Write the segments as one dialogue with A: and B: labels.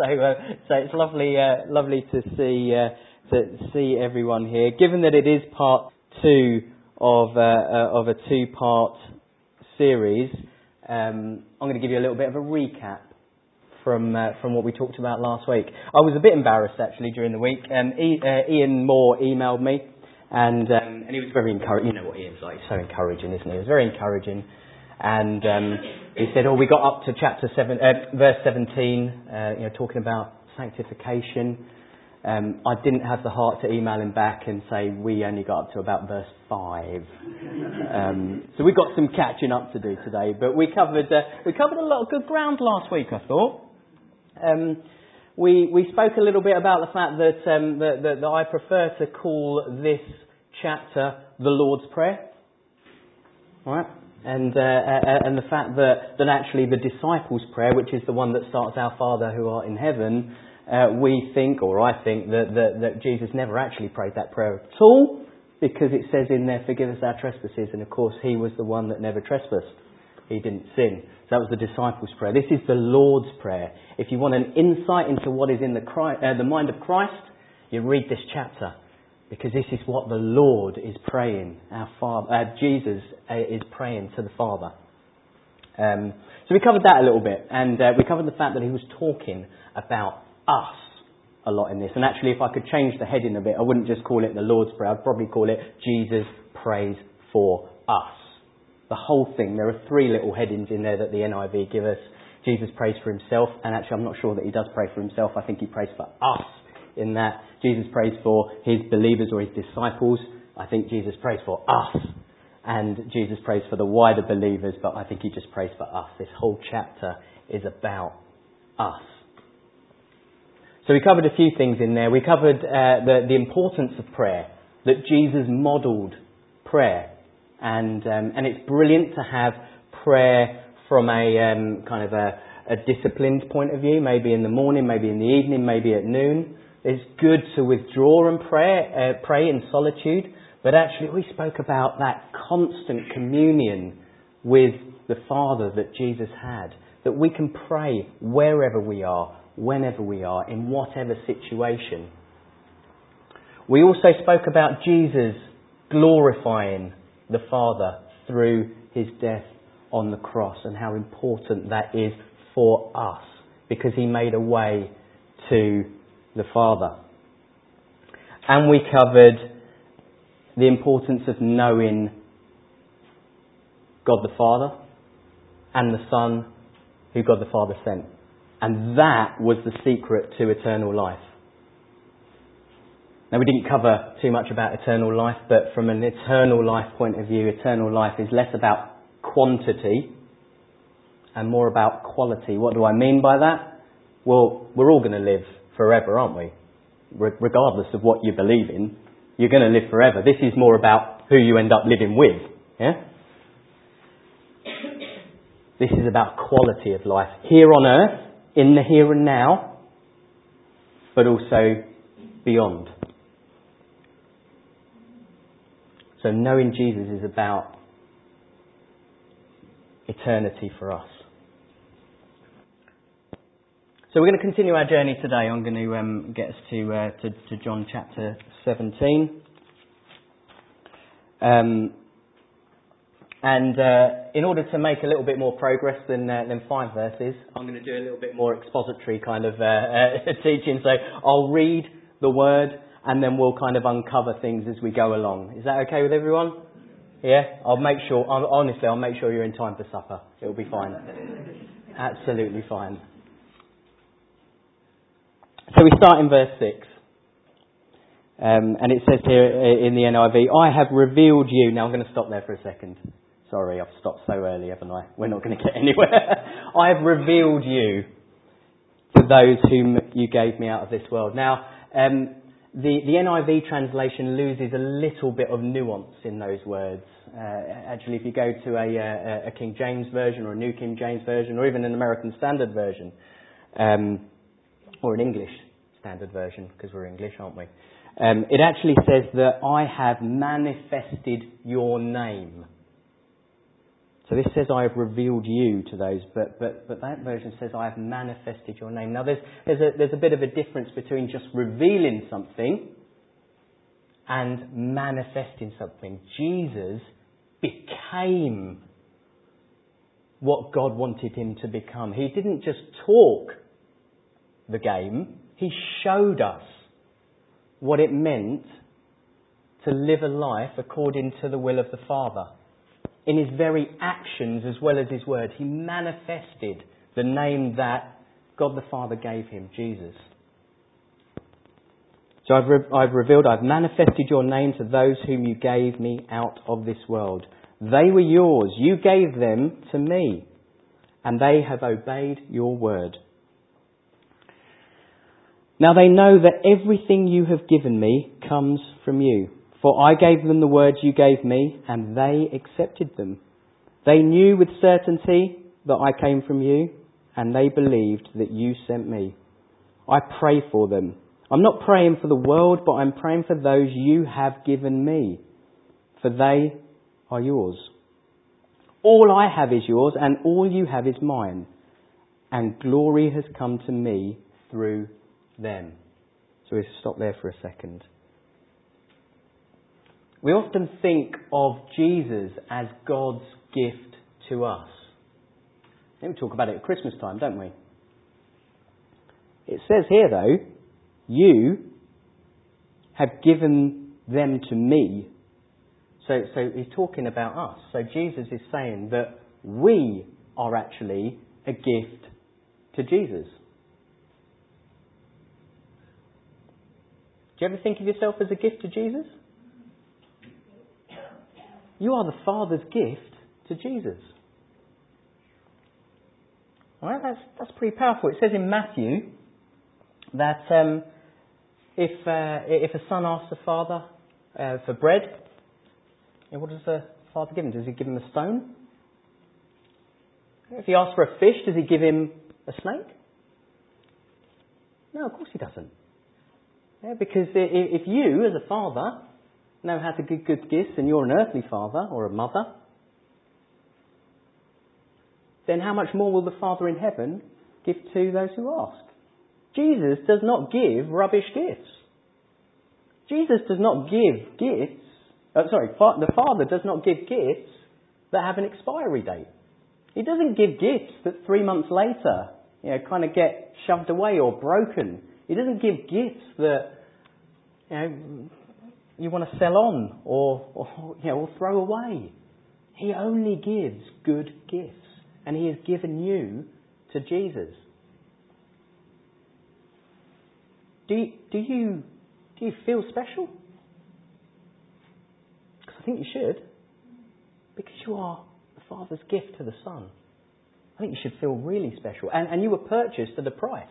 A: so, uh, so it's lovely, uh, lovely to see uh, to see everyone here. Given that it is part two of uh, uh, of a two-part series, um, I'm going to give you a little bit of a recap from uh, from what we talked about last week. I was a bit embarrassed actually during the week. Um, e- Ian Moore emailed me, and um, and he was very encouraging. You know what Ian's like; he's so encouraging, isn't he? He was very encouraging. And um, he said, "Oh, we got up to chapter seven, uh, verse 17, uh, you know, talking about sanctification. Um, I didn't have the heart to email him back and say we only got up to about verse five. Um, so we've got some catching up to do today. But we covered uh, we covered a lot of good ground last week, I thought. Um, we we spoke a little bit about the fact that, um, that, that, that I prefer to call this chapter the Lord's Prayer. All right and uh, uh, and the fact that that actually the disciples' prayer, which is the one that starts "Our Father who art in heaven," uh, we think, or I think, that, that that Jesus never actually prayed that prayer at all, because it says in there, "Forgive us our trespasses," and of course he was the one that never trespassed; he didn't sin. So that was the disciples' prayer. This is the Lord's prayer. If you want an insight into what is in the, Christ, uh, the mind of Christ, you read this chapter because this is what the Lord is praying. Our Father, uh, Jesus uh, is praying to the Father. Um, so we covered that a little bit, and uh, we covered the fact that he was talking about us a lot in this. And actually, if I could change the heading a bit, I wouldn't just call it the Lord's Prayer. I'd probably call it Jesus prays for us. The whole thing. There are three little headings in there that the NIV give us. Jesus prays for himself, and actually, I'm not sure that he does pray for himself. I think he prays for us in that Jesus prays for his believers or his disciples. I think Jesus prays for us. And Jesus prays for the wider believers, but I think he just prays for us. This whole chapter is about us. So we covered a few things in there. We covered uh, the, the importance of prayer, that Jesus modelled prayer. And, um, and it's brilliant to have prayer from a um, kind of a, a disciplined point of view, maybe in the morning, maybe in the evening, maybe at noon. It's good to withdraw and pray, uh, pray in solitude, but actually we spoke about that constant communion with the Father that Jesus had, that we can pray wherever we are, whenever we are, in whatever situation. We also spoke about Jesus glorifying the Father through his death on the cross and how important that is for us because he made a way to the Father. And we covered the importance of knowing God the Father and the Son who God the Father sent. And that was the secret to eternal life. Now, we didn't cover too much about eternal life, but from an eternal life point of view, eternal life is less about quantity and more about quality. What do I mean by that? Well, we're all going to live forever, aren't we? Re- regardless of what you believe in, you're going to live forever. This is more about who you end up living with. Yeah? This is about quality of life here on earth, in the here and now, but also beyond. So knowing Jesus is about eternity for us. So we're going to continue our journey today. I'm going to um, get us to, uh, to, to John chapter 17. Um, and uh, in order to make a little bit more progress than, uh, than five verses, I'm going to do a little bit more expository kind of uh, uh, teaching. So I'll read the word and then we'll kind of uncover things as we go along. Is that okay with everyone? Yeah? I'll make sure, honestly, I'll make sure you're in time for supper. It'll be fine. Absolutely fine. So we start in verse 6. Um, and it says here in the NIV, I have revealed you. Now I'm going to stop there for a second. Sorry, I've stopped so early, haven't I? We're not going to get anywhere. I have revealed you to those whom you gave me out of this world. Now, um, the, the NIV translation loses a little bit of nuance in those words. Uh, actually, if you go to a, a, a, King James version or a New King James version or even an American Standard version, um, or an English Standard Version, because we're English, aren't we? Um, it actually says that I have manifested your name So this says, I have revealed you to those, but, but, but that version says, I have manifested your name. Now there's, there's, a, there's a bit of a difference between just revealing something and manifesting something. Jesus became what God wanted him to become. He didn't just talk the game, he showed us what it meant to live a life according to the will of the Father. In his very actions as well as his words, he manifested the name that God the Father gave him, Jesus. So I've, re- I've revealed, I've manifested your name to those whom you gave me out of this world. They were yours. You gave them to me, and they have obeyed your word. Now they know that everything you have given me comes from you. For I gave them the words you gave me, and they accepted them. They knew with certainty that I came from you, and they believed that you sent me. I pray for them. I'm not praying for the world, but I'm praying for those you have given me, for they are yours. All I have is yours, and all you have is mine, and glory has come to me through them. So we stop there for a second. We often think of Jesus as God's gift to us. We talk about it at Christmas time, don't we? It says here, though, you have given them to me. So, so he's talking about us. So Jesus is saying that we are actually a gift to Jesus. Do you ever think of yourself as a gift to Jesus? You are the Father's gift to Jesus. Right, that's, that's pretty powerful. It says in Matthew that um, if, uh, if a son asks the father uh, for bread, what does the father give him? Does he give him a stone? If he asks for a fish, does he give him a snake? No, of course he doesn't. Yeah, because if you, as a father, know how to give good gifts and you're an earthly father or a mother, then how much more will the Father in heaven give to those who ask? Jesus does not give rubbish gifts. Jesus does not give gifts, uh, sorry, the Father does not give gifts that have an expiry date. He doesn't give gifts that three months later, you know, kind of get shoved away or broken. He doesn't give gifts that, you know, you want to sell on or, or, you know, or throw away. He only gives good gifts. And He has given you to Jesus. Do you, do you, do you feel special? Because I think you should. Because you are the Father's gift to the Son. I think you should feel really special. And, and you were purchased at a price,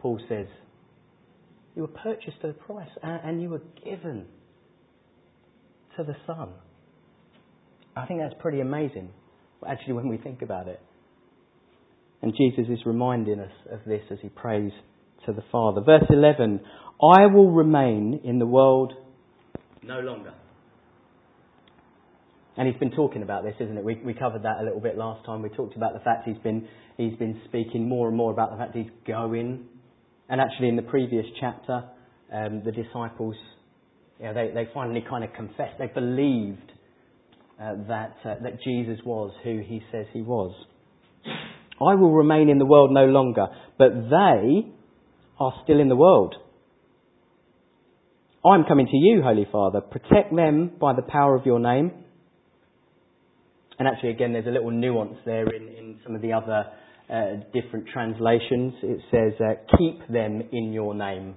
A: Paul says you were purchased at a price and you were given to the Son. I think that's pretty amazing, actually, when we think about it. And Jesus is reminding us of this as he prays to the Father. Verse 11 I will remain in the world no longer. And he's been talking about this, isn't it? We, we covered that a little bit last time. We talked about the fact he's been, he's been speaking more and more about the fact he's going and actually, in the previous chapter, um, the disciples, you know, they, they finally kind of confessed, they believed uh, that, uh, that Jesus was who he says he was. I will remain in the world no longer, but they are still in the world. I'm coming to you, Holy Father. Protect them by the power of your name. And actually, again, there's a little nuance there in, in some of the other uh, different translations, it says, uh, keep them in your name,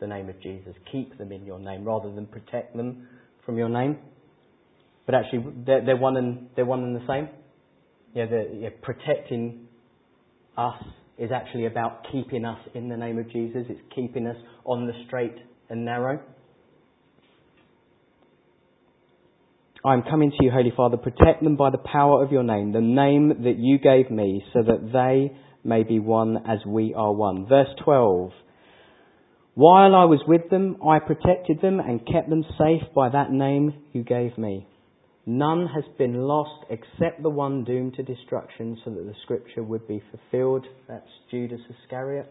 A: the name of Jesus. Keep them in your name rather than protect them from your name. But actually, they're, they're one, and, they're one and the same. Yeah, the, yeah, protecting us is actually about keeping us in the name of Jesus. It's keeping us on the straight and narrow. I am coming to you, Holy Father. Protect them by the power of your name, the name that you gave me, so that they may be one as we are one. Verse 12. While I was with them, I protected them and kept them safe by that name you gave me. None has been lost except the one doomed to destruction, so that the scripture would be fulfilled. That's Judas Iscariot.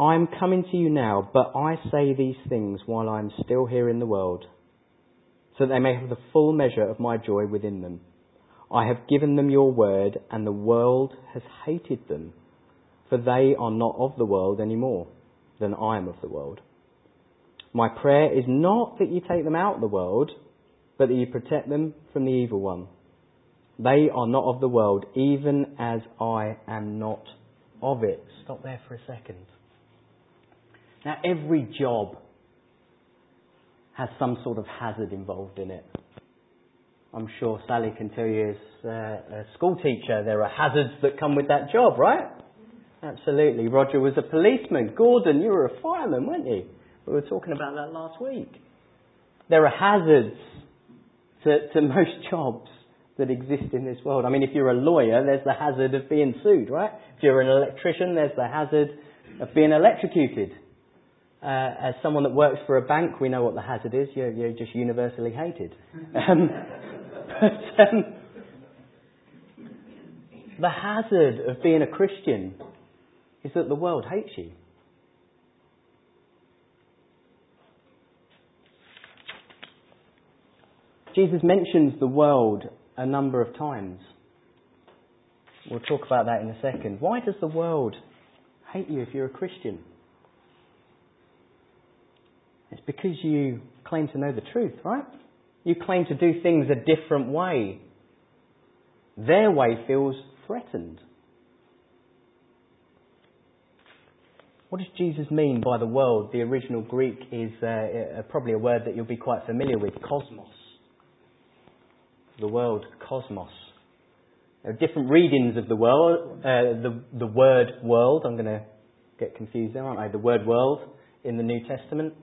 A: I am coming to you now, but I say these things while I am still here in the world, so that they may have the full measure of my joy within them. I have given them your word, and the world has hated them, for they are not of the world any more than I am of the world. My prayer is not that you take them out of the world, but that you protect them from the evil one. They are not of the world, even as I am not of it. Stop there for a second. Now, every job has some sort of hazard involved in it. I'm sure Sally can tell you as uh, a school teacher, there are hazards that come with that job, right? Absolutely. Roger was a policeman. Gordon, you were a fireman, weren't you? We were talking about that last week. There are hazards to, to most jobs that exist in this world. I mean, if you're a lawyer, there's the hazard of being sued, right? If you're an electrician, there's the hazard of being electrocuted. Uh, as someone that works for a bank, we know what the hazard is. You're, you're just universally hated. Um, but um, the hazard of being a Christian is that the world hates you. Jesus mentions the world a number of times. We'll talk about that in a second. Why does the world hate you if you're a Christian? It's because you claim to know the truth, right? You claim to do things a different way. Their way feels threatened. What does Jesus mean by the world? The original Greek is uh, uh probably a word that you'll be quite familiar with cosmos the world cosmos. There are different readings of the world, uh, the, the word world. I'm going to get confused there, aren't I? The word world in the New Testament.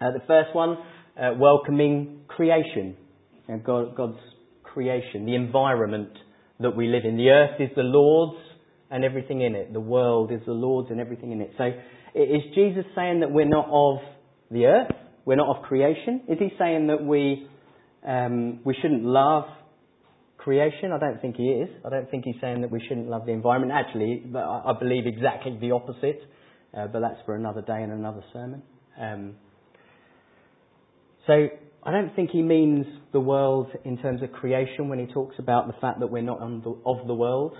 A: Uh, the first one, uh, welcoming creation, God, God's creation, the environment that we live in. The earth is the Lord's and everything in it. The world is the Lord's and everything in it. So is Jesus saying that we're not of the earth? We're not of creation? Is he saying that we um, we shouldn't love creation. I don't think he is. I don't think he's saying that we shouldn't love the environment. Actually, I believe exactly the opposite, uh, but that's for another day and another sermon. Um, so I don't think he means the world in terms of creation when he talks about the fact that we're not of the world.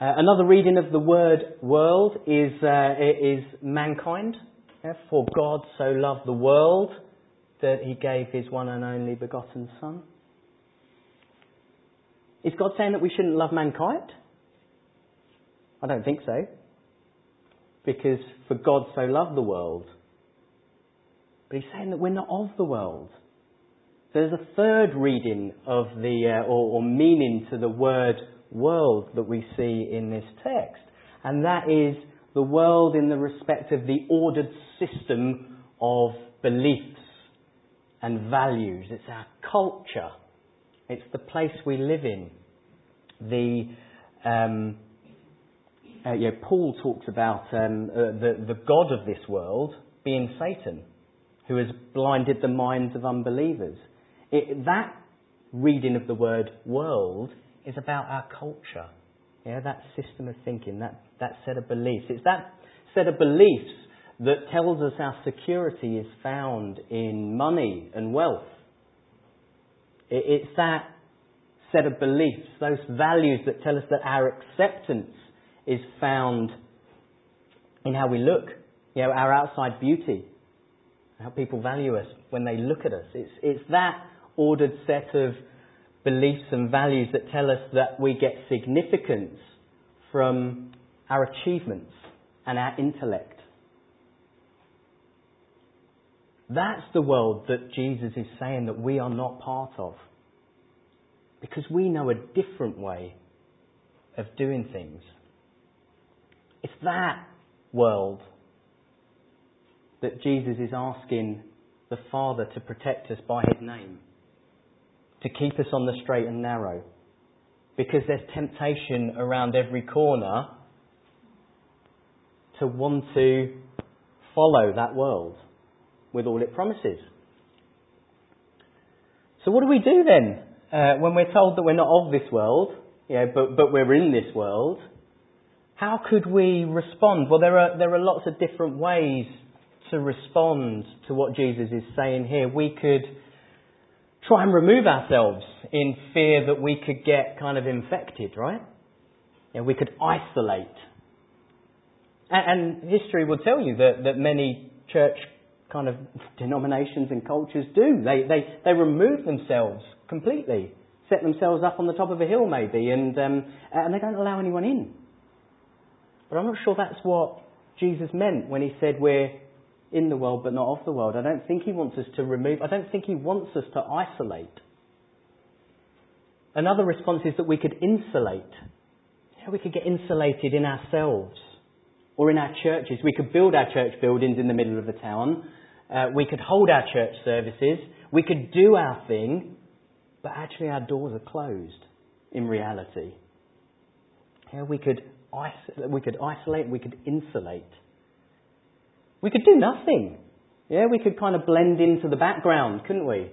A: Uh, another reading of the word world is, uh, is mankind. Yeah, for God so loved the world that he gave his one and only begotten Son? Is God saying that we shouldn't love mankind? I don't think so. Because for God so loved the world. But he's saying that we're not of the world. There's a third reading of the, uh, or, or meaning to the word world that we see in this text. And that is the world in the respect of the ordered system of beliefs and values. It's our culture. It's the place we live in. The um, uh, you know, Paul talks about um, uh, the the god of this world being Satan, who has blinded the minds of unbelievers. It, that reading of the word world is about our culture. Yeah, that system of thinking, that, that set of beliefs. It's that set of beliefs that tells us our security is found in money and wealth. It's that set of beliefs, those values that tell us that our acceptance is found in how we look, you know, our outside beauty, how people value us when they look at us. It's, it's that ordered set of beliefs and values that tell us that we get significance from our achievements and our intellect. That's the world that Jesus is saying that we are not part of. Because we know a different way of doing things. It's that world that Jesus is asking the Father to protect us by His name, to keep us on the straight and narrow. Because there's temptation around every corner to want to follow that world with all it promises. So what do we do then uh, when we're told that we're not of this world, but, but we're in this world? How could we respond? Well, there are, there are lots of different ways to respond to what Jesus is saying here. We could try and remove ourselves in fear that we could get kind of infected, right? You know, we could isolate. And, and history will tell you that, that many church kind of denominations and cultures do. They, they, they remove themselves completely, set themselves up on the top of a hill maybe, and, um, and they don't allow anyone in. But I'm not sure that's what Jesus meant when he said we're in the world but not of the world. I don't think he wants us to remove, I don't think he wants us to isolate. Another response is that we could insulate. Yeah, we could get insulated in ourselves or in our churches. We could build our church buildings in the middle of the town. Uh, we could hold our church services. We could do our thing, but actually our doors are closed in reality. Yeah, we could we could isolate, we could insulate. We could do nothing. Yeah, we could kind of blend into the background, couldn't we?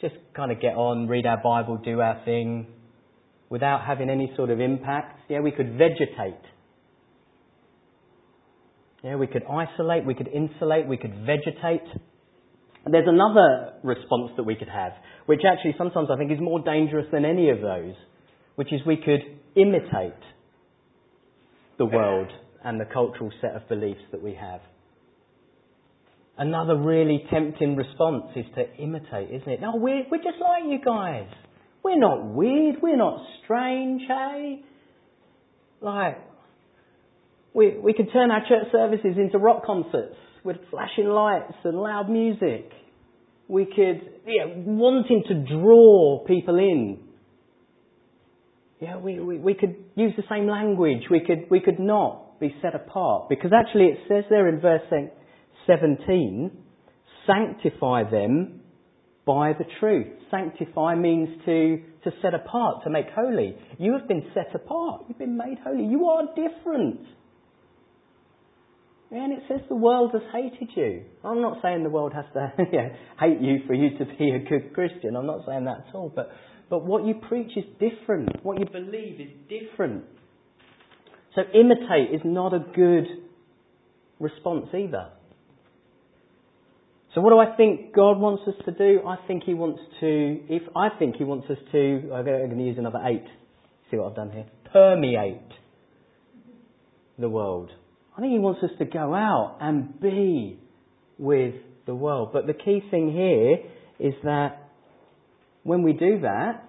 A: Just kind of get on, read our Bible, do our thing without having any sort of impact. Yeah, we could vegetate. Yeah, we could isolate, we could insulate, we could vegetate. There's another response that we could have, which actually sometimes I think is more dangerous than any of those, which is we could imitate the world and the cultural set of beliefs that we have. Another really tempting response is to imitate, isn't it? No, we're, we're just like you guys. We're not weird. We're not strange, hey? Like, we, we could turn our church services into rock concerts with flashing lights and loud music. We could, yeah, wanting to draw people in. Yeah, we, we, we could use the same language. We could, we could not be set apart. Because actually it says there in verse 17, sanctify them by the truth. Sanctify means to, to set apart, to make holy. You have been set apart. You've been made holy. You are different. And it says the world has hated you. I'm not saying the world has to hate you for you to be a good Christian. I'm not saying that at all. But, but what you preach is different. What you believe is different. So imitate is not a good response either. So what do I think God wants us to do? I think He wants to, if I think He wants us to, I'm going to use another eight. See what I've done here? Permeate the world. I think He wants us to go out and be with the world. But the key thing here is that when we do that,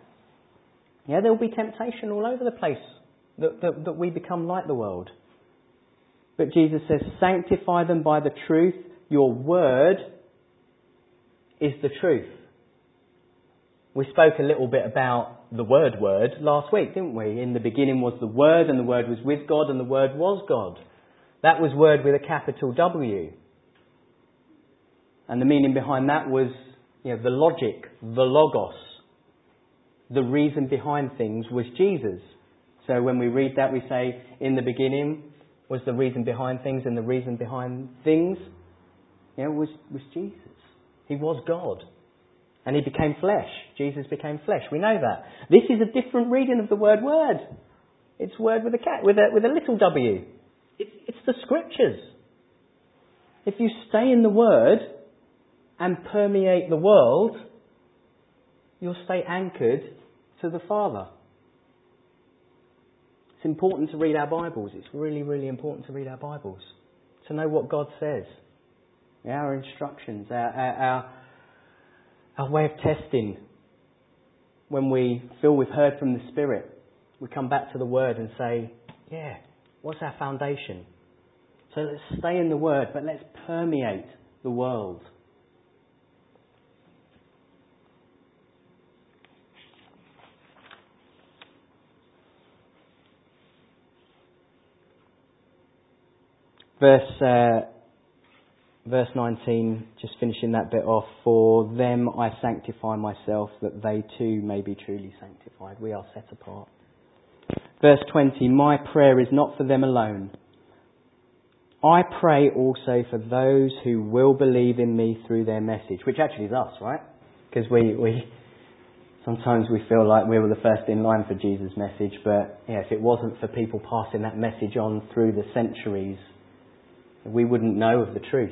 A: yeah, there will be temptation all over the place that, that, that we become like the world. But Jesus says, sanctify them by the truth. Your word is the truth. We spoke a little bit about the word word last week, didn't we? In the beginning was the word and the word was with God and the word was God. That was word with a capital W. And the meaning behind that was you know, the logic, the logos. The reason behind things was Jesus. So when we read that, we say, in the beginning was the reason behind things, and the reason behind things you know, was, was Jesus. He was God. And he became flesh. Jesus became flesh. We know that. This is a different reading of the word word. It's word with a cat, with a, with a little w. It's, it's the scriptures. If you stay in the word and permeate the world, you'll stay anchored to the Father. It's important to read our Bibles. It's really, really important to read our Bibles. To know what God says our instructions, our, our, our way of testing. When we feel we've heard from the Spirit, we come back to the Word and say, yeah, what's our foundation? So let's stay in the Word, but let's permeate the world. Verse uh, verse 19, just finishing that bit off, for them I sanctify myself, that they too may be truly sanctified. We are set apart. Verse 20, my prayer is not for them alone. I pray also for those who will believe in me through their message, which actually is us, right? Because we, we, Sometimes we feel like we were the first in line for Jesus' message, but yeah, if it wasn't for people passing that message on through the centuries, we wouldn't know of the truth.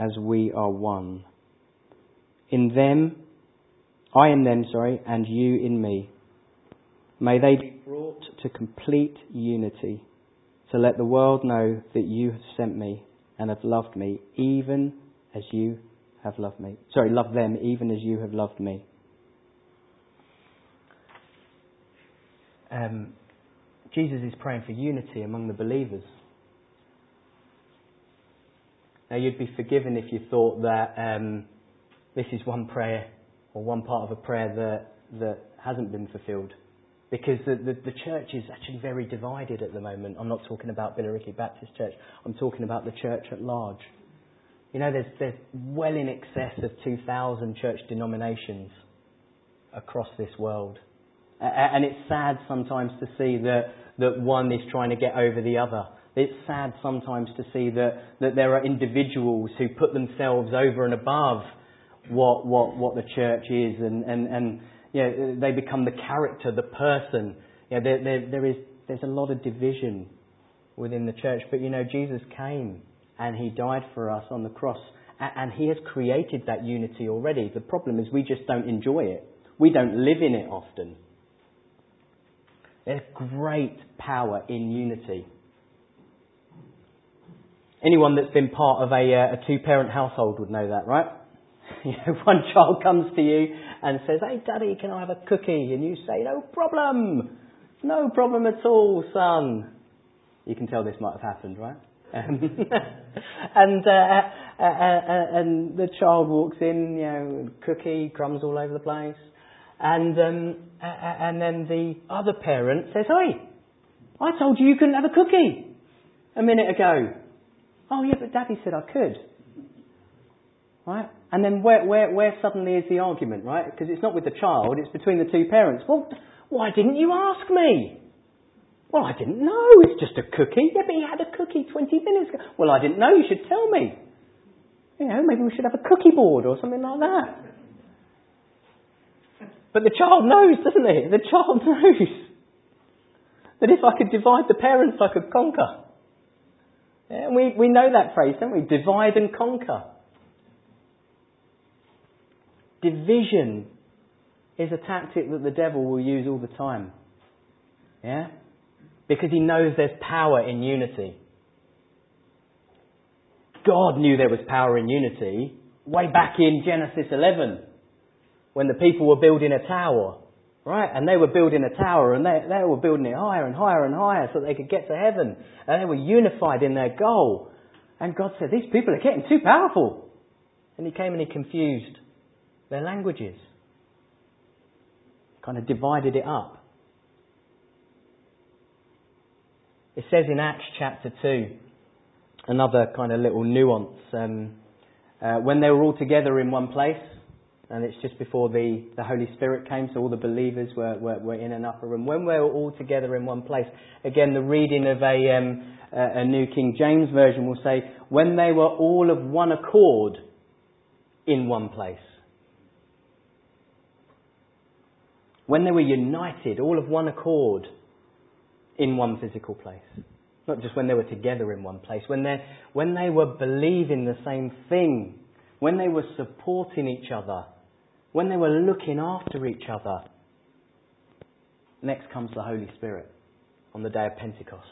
A: as we are one. In them, I in them, sorry, and you in me. May they be brought to complete unity, to let the world know that you have sent me and have loved me, even as you have loved me. Sorry, love them even as you have loved me. Um, Jesus is praying for unity among the believers. Now, you'd be forgiven if you thought that um, this is one prayer or one part of a prayer that, that hasn't been fulfilled. Because the, the, the, church is actually very divided at the moment. I'm not talking about Billericay Baptist Church, I'm talking about the church at large. You know, there's, there's well in excess of 2,000 church denominations across this world. And it's sad sometimes to see that, that one is trying to get over the other. It's sad sometimes to see that, that there are individuals who put themselves over and above what, what, what the church is and, and, and you know, they become the character, the person. You know, there, there, there is, there's a lot of division within the church. But you know, Jesus came and he died for us on the cross. And he has created that unity already. The problem is we just don't enjoy it. We don't live in it often. There's great power in unity. Anyone that's been part of a, uh, a two-parent household would know that, right? You know, one child comes to you and says, "Hey, Daddy, can I have a cookie?" And you say, "No problem, no problem at all, son." You can tell this might have happened, right? Um, and uh, uh, uh, uh, and the child walks in, you know, cookie crumbs all over the place, and um, and then the other parent says, "Hey, I told you you couldn't have a cookie a minute ago." Oh yeah, but Daddy said I could. Right? And then where, where, where suddenly is the argument, right? Because it's not with the child, it's between the two parents. Well, why didn't you ask me? Well, I didn't know. It's just a cookie. Yeah, but he had a cookie 20 minutes ago. Well, I didn't know. You should tell me. You know, maybe we should have a cookie board or something like that. But the child knows, doesn't he? The child knows that if I could divide the parents, I could conquer. Yeah, we, we know that phrase, don't we? Divide and conquer. Division is a tactic that the devil will use all the time. Yeah? because he knows there's power in unity. God knew there was power in unity way back in Genesis 11 when the people were building a tower, right? And they were building a tower and they, they were building it higher and higher and higher so they could get to heaven. And they were unified in their goal. And God said, these people are getting too powerful. And he came and he confused their languages. Kind of divided it up. It says in Acts chapter 2, another kind of little nuance, um, uh, when they were all together in one place, and it's just before the, the Holy Spirit came, so all the believers were, were, were in an upper room. When we were all together in one place, again, the reading of a, um, a, New King James Version will say, when they were all of one accord in one place. When they were united, all of one accord in one physical place. Not just when they were together in one place, when, when they were believing the same thing, when they were supporting each other, when they were looking after each other. Next comes the Holy Spirit on the day of Pentecost.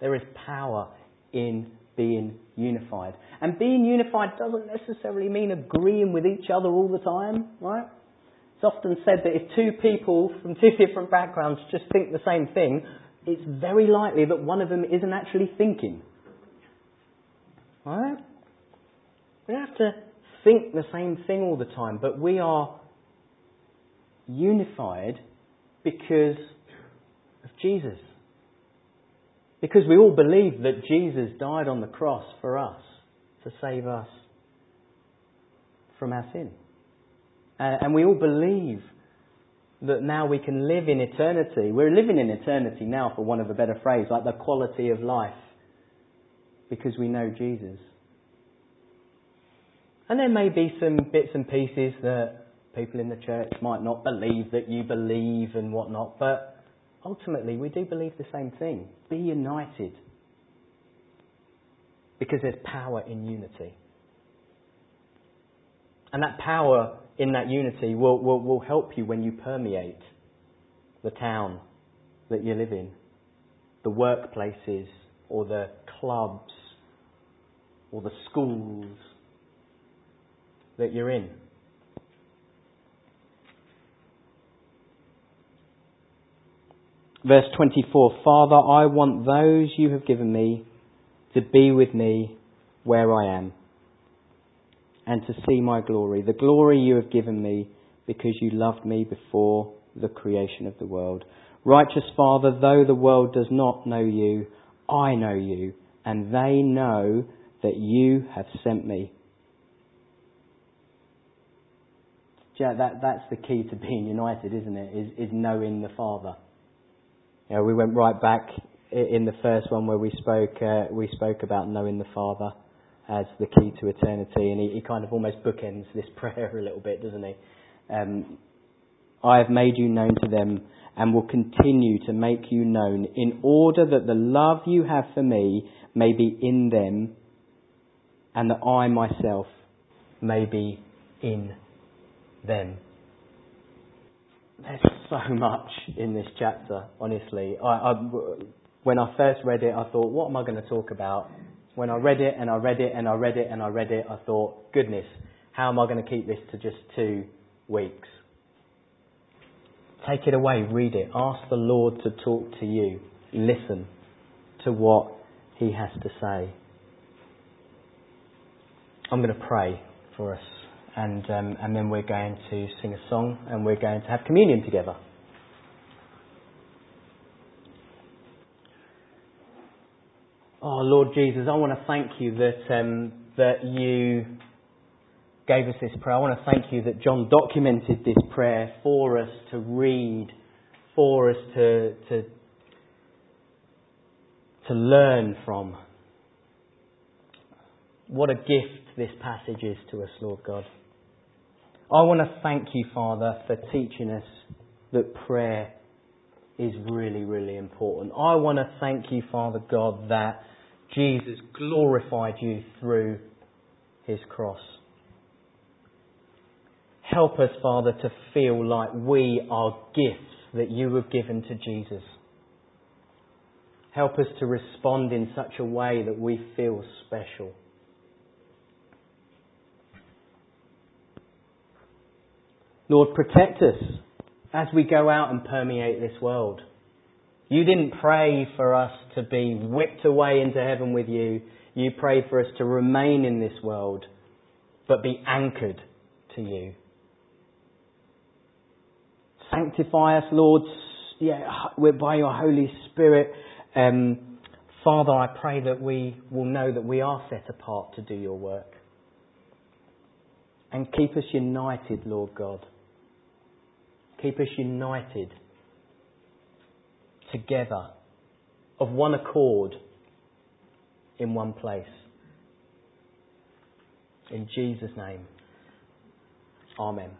A: There is power in being unified. And being unified doesn't necessarily mean agreeing with each other all the time, right? It's often said that if two people from two different backgrounds just think the same thing, it's very likely that one of them isn't actually thinking. Right? We have to think the same thing all the time, but we are unified because of Jesus. Because we all believe that Jesus died on the cross for us to save us from our sin. Uh, and we all believe that now we can live in eternity. We're living in eternity now, for want of a better phrase, like the quality of life, because we know Jesus. And there may be some bits and pieces that people in the church might not believe that you believe and whatnot, but ultimately we do believe the same thing. Be united. Because there's power in unity. And that power in that unity will, will, will help you when you permeate the town that you live in, the workplaces, or the clubs, or the schools that you're in. Verse 24 Father, I want those you have given me to be with me where I am and to see my glory, the glory you have given me because you loved me before the creation of the world. Righteous Father, though the world does not know you, I know you, and they know that you have sent me. That, that's the key to being united, isn't it? Is, is knowing the Father. You know, we went right back in the first one where we spoke, uh, we spoke about knowing the Father as the key to eternity, and he, he, kind of almost bookends this prayer a little bit, doesn't he? Um, I have made you known to them and will continue to make you known in order that the love you have for me may be in them and that I myself may be in them. There's so much in this chapter, honestly. I, I, when I first read it, I thought, what am I going to talk about? When I read it and I read it and I read it and I read it, I thought, goodness, how am I going to keep this to just two weeks? Take it away, read it. Ask the Lord to talk to you. Listen to what He has to say. I'm going to pray for us, and, um, and then we're going to sing a song and we're going to have communion together. Oh, Lord Jesus, I want to thank you that, um, that you gave us this prayer. I want to thank you that John documented this prayer for us to read, for us to, to, to learn from. What a gift this passage is to us, Lord God. I want to thank you, Father, for teaching us that prayer is really, really important. I want to thank you, Father God, that Jesus glorified you through his cross. Help us, Father, to feel like we are gifts that you have given to Jesus. Help us to respond in such a way that we feel special. Lord, protect us as we go out and permeate this world. You didn't pray for us to be whipped away into heaven with you. You prayed for us to remain in this world, but be anchored to you. Sanctify us, Lord, yeah, by your Holy Spirit. Um, Father, I pray that we will know that we are set apart to do your work. And keep us united, Lord God. Keep us united together of one accord in one place. In Jesus' name, Amen.